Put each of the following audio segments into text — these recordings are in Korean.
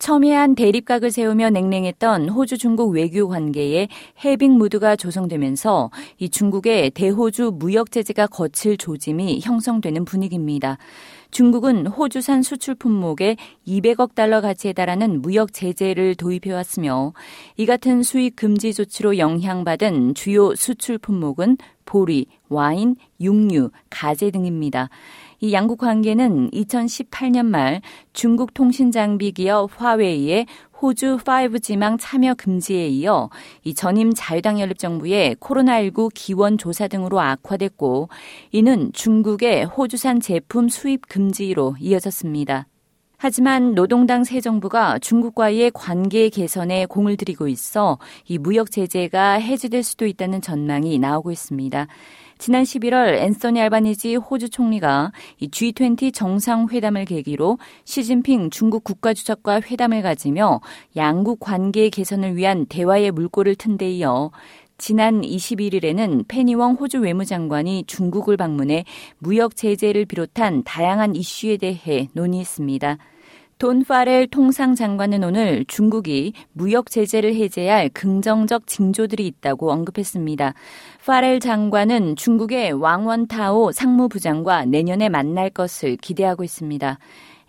첨예한 대립각을 세우며 냉랭했던 호주 중국 외교 관계에 해빙 무드가 조성되면서 이 중국의 대호주 무역 제재가 거칠 조짐이 형성되는 분위기입니다. 중국은 호주산 수출 품목에 200억 달러 가치에 달하는 무역 제재를 도입해 왔으며 이 같은 수입 금지 조치로 영향받은 주요 수출 품목은 보리, 와인, 육류, 가재 등입니다. 이 양국 관계는 2018년 말 중국 통신 장비 기업 화웨이의 호주 5G망 참여 금지에 이어 이 전임 자유당 연립 정부의 코로나19 기원 조사 등으로 악화됐고 이는 중국의 호주산 제품 수입 금지로 이어졌습니다. 하지만 노동당 새 정부가 중국과의 관계 개선에 공을 들이고 있어 이 무역 제재가 해제될 수도 있다는 전망이 나오고 있습니다. 지난 11월 앤서니 알바니지 호주 총리가 이 G20 정상회담을 계기로 시진핑 중국 국가주석과 회담을 가지며 양국 관계 개선을 위한 대화의 물꼬를 튼 데 이어 지난 21일에는 페니웡 호주 외무장관이 중국을 방문해 무역 제재를 비롯한 다양한 이슈에 대해 논의했습니다. 돈 파렐 통상 장관은 오늘 중국이 무역 제재를 해제할 긍정적 징조들이 있다고 언급했습니다. 파렐 장관은 중국의 왕원타오 상무부장과 내년에 만날 것을 기대하고 있습니다.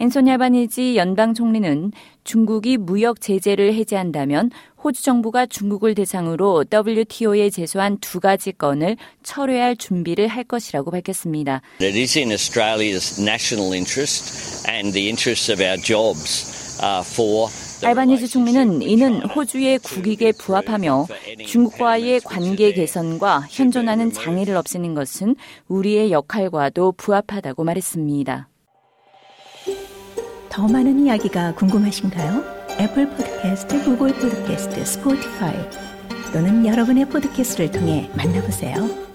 앤소니 알바니지 연방 총리는 중국이 무역 제재를 해제한다면 호주 정부가 중국을 대상으로 WTO에 제소한 두 가지 건을 철회할 준비를 할 것이라고 밝혔습니다. It is in Australia's national interest and the interests of our jobs for 알바니즈 총리는 이는 호주의 국익에 부합하며 중국과의 관계 개선과 현존하는 장애를 없애는 것은 우리의 역할과도 부합하다고 말했습니다. 더 많은 이야기가 궁금하신가요? 애플 포드캐스트, 구글 포드캐스트, 스포티파이 또는 여러분의 포드캐스트를 통해 만나보세요.